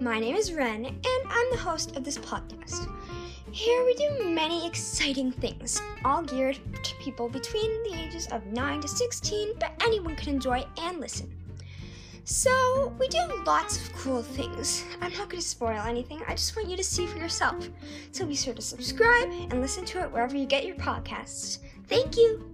My name is Ren, and I'm the host of this podcast. Here we do many exciting things, all geared to people between the ages of 9 to 16, but anyone can enjoy and listen. So, we do lots of cool things. I'm not going to spoil anything, I just want you to see for yourself. So, be sure to subscribe and listen to it wherever you get your podcasts. Thank you.